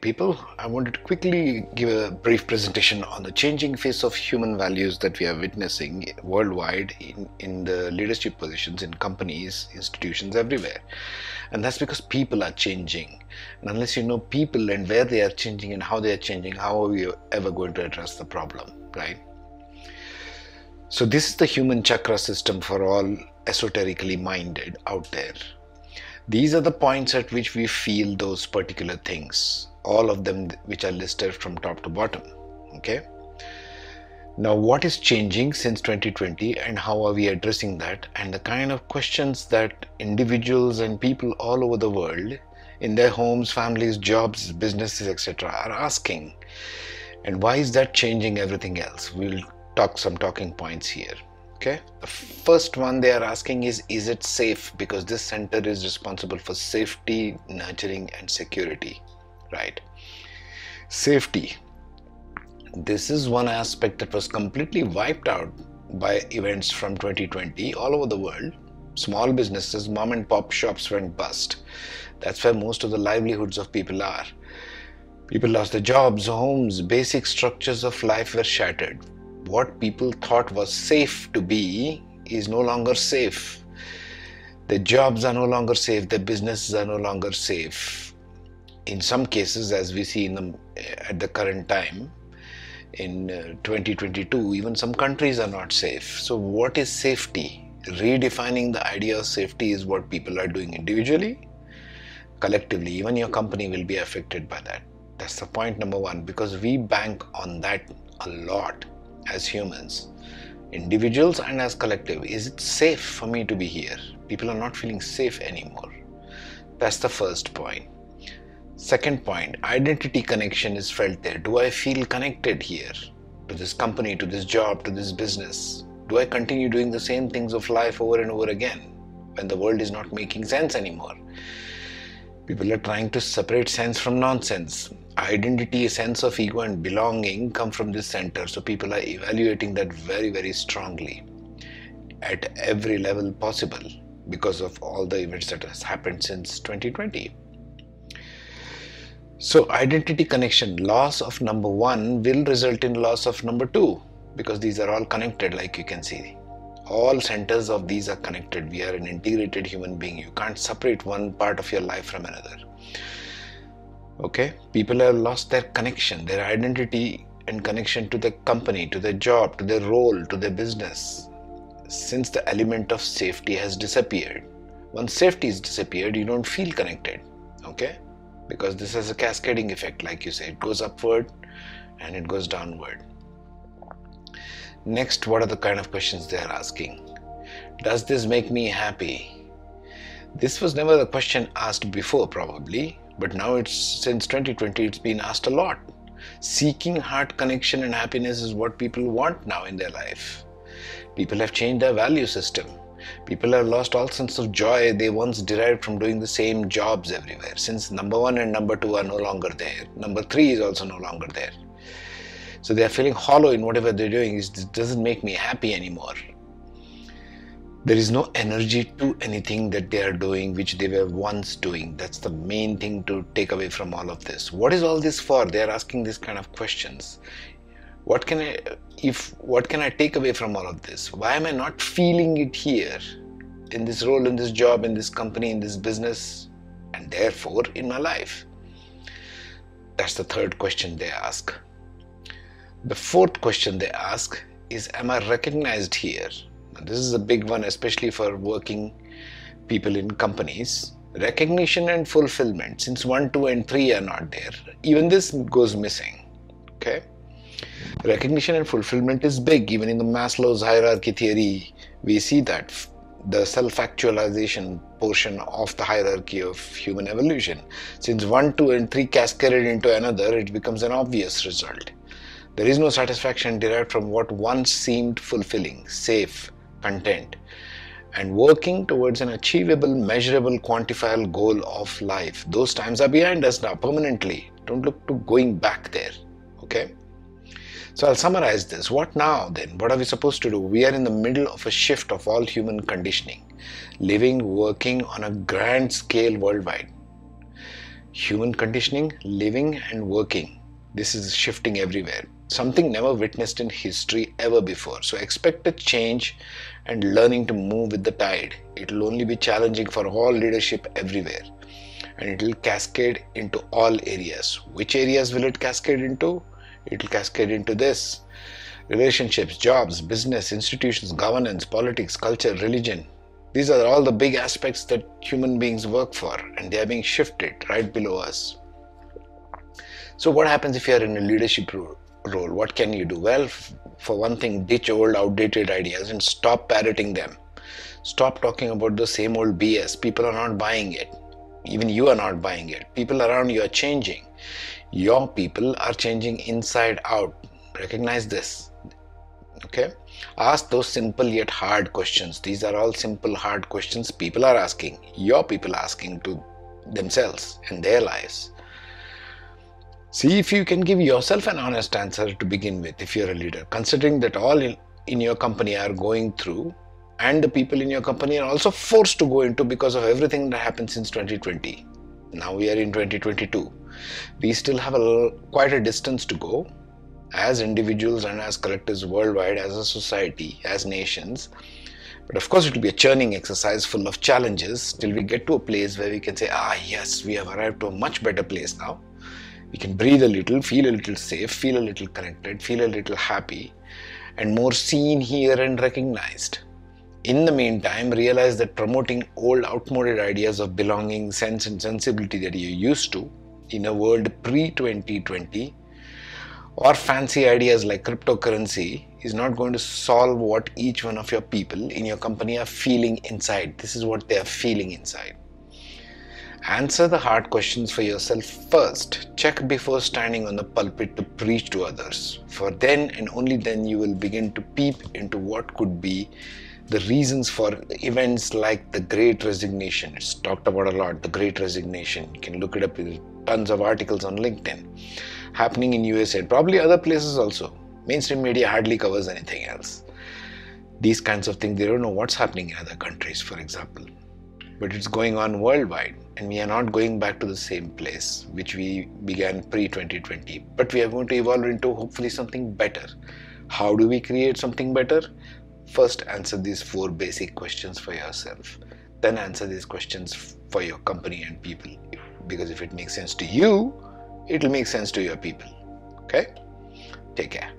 people, I wanted to quickly give a brief presentation on the changing face of human values that we are witnessing worldwide in, in the leadership positions in companies, institutions, everywhere. And that's because people are changing. And unless you know people and where they are changing and how they are changing, how are you ever going to address the problem, right? So, this is the human chakra system for all esoterically minded out there. These are the points at which we feel those particular things all of them which are listed from top to bottom okay? Now what is changing since 2020 and how are we addressing that? And the kind of questions that individuals and people all over the world in their homes families jobs businesses etc are asking. And why is that changing everything else? We'll talk some talking points here okay? The first one they are asking is is it safe? Because this center is responsible for safety nurturing and security right? Safety. This is one aspect that was completely wiped out by events from 2020 all over the world. Small businesses, mom and pop shops went bust. That's where most of the livelihoods of people are. People lost their jobs, homes, basic structures of life were shattered. What people thought was safe to be is no longer safe. Their jobs are no longer safe, their businesses are no longer safe in some cases, as we see in the, at the current time, in uh, 2022, even some countries are not safe. So, what is safety? Redefining the idea of safety is what people are doing individually, collectively. Even your company will be affected by that. That's the point number one because we bank on that a lot as humans, individuals and as collective. Is it safe for me to be here? People are not feeling safe anymore. That's the first point. Second point, identity connection is felt there. Do I feel connected here to this company, to this job, to this business? Do I continue doing the same things of life over and over again when the world is not making sense anymore? People are trying to separate sense from nonsense. Identity, a sense of ego, and belonging come from this center. So people are evaluating that very, very strongly at every level possible because of all the events that has happened since 2020. So identity connection, loss of number one will result in loss of number two because these are all connected like you can see. All centers of these are connected. We are an integrated human being. You can't separate one part of your life from another. Okay? People have lost their connection, their identity and connection to the company, to their job, to their role, to their business. Since the element of safety has disappeared. Once safety is disappeared, you don't feel connected. Okay? Because this has a cascading effect like you say. It goes upward and it goes downward. Next what are the kind of questions they are asking? Does this make me happy? This was never a question asked before probably but now it's since 2020 it's been asked a lot. Seeking heart connection and happiness is what people want now in their life. People have changed their value system People have lost all sense of joy they once derived from doing the same jobs everywhere, since number one and number two are no longer there. Number three is also no longer there. So they are feeling hollow in whatever they're doing. It doesn't make me happy anymore. There is no energy to anything that they are doing which they were once doing. That's the main thing to take away from all of this. What is all this for? They are asking these kind of questions what can i if what can i take away from all of this? Why am i not feeling it here in this role in this job in this company in this business and therefore in my life? That's the third question they ask. The fourth question they ask is am i recognized here? Now, this is a big one especially for working people in companies. Recognition and fulfillment since 1 2 and 3 are not there even this goes missing okay recognition and fulfillment is big. Even in the Maslow's hierarchy theory, we see that the self actualization portion of the hierarchy of human evolution. Since 1, 2, and 3 cascaded into another, it becomes an obvious result. There is no satisfaction derived from what once seemed fulfilling, safe, content, and working towards an achievable, measurable, quantifiable goal of life. Those times are behind us now permanently. Don't look to going back there. Okay? So I'll summarize this. What now then? What are we supposed to do? We are in the middle of a shift of all human conditioning, living, working on a grand scale worldwide. human conditioning, living, and working. This is shifting everywhere. Something never witnessed in history ever before. So expect a change and learning to move with the tide. It will only be challenging for all leadership everywhere. And it will cascade into all areas. Which areas will it cascade into? It will cascade into this relationships, jobs, business, institutions, governance, politics, culture, religion, these are all the big aspects that human beings work for, and they are being shifted right below us. So, what happens if you are in a leadership role? What can you do? Well, for one thing, ditch old, outdated ideas and stop parroting them. Stop talking about the same old BS. People are not buying it. Even you are not buying it. People around you are changing. Your people are changing inside out. Recognize this. Okay? Ask those simple yet hard questions. These are all simple hard questions people are asking your people asking to themselves and their lives. See if you can give yourself an honest answer to begin with if you're a leader. Considering that all in, in your company are going through and the people in your company are also forced to go into because of everything that happened since 2020 now we are in 2022 we still have a quite a distance to go as individuals and as collectives worldwide, as a society, as nations. But of course, it will be a churning exercise full of challenges till we get to a place where we can say, ah, yes, we have arrived to a much better place now. We can breathe a little, feel a little safe, feel a little connected, feel a little happy, and more seen, here, and recognized. In the meantime, realize that promoting old, outmoded ideas of belonging, sense, and sensibility that you're used to in a world pre 2020 or fancy ideas like cryptocurrency is not going to solve what each one of your people in your company are feeling inside. This is what they are feeling inside. Answer the hard questions for yourself first. Check before standing on the pulpit to preach to others. For then and only then you will begin to peep into what could be the reasons for events like the Great Resignation. It's talked about a lot, the Great Resignation. You can look it up tons of articles on LinkedIn happening in USA and probably other places also. Mainstream media hardly covers anything else. These kinds of things, they don't know what's happening in other countries, for example. But it's going on worldwide, and we are not going back to the same place which we began pre 2020. But we are going to evolve into hopefully something better. How do we create something better? First, answer these four basic questions for yourself. Then, answer these questions for your company and people. Because if it makes sense to you, it'll make sense to your people. Okay? Take care.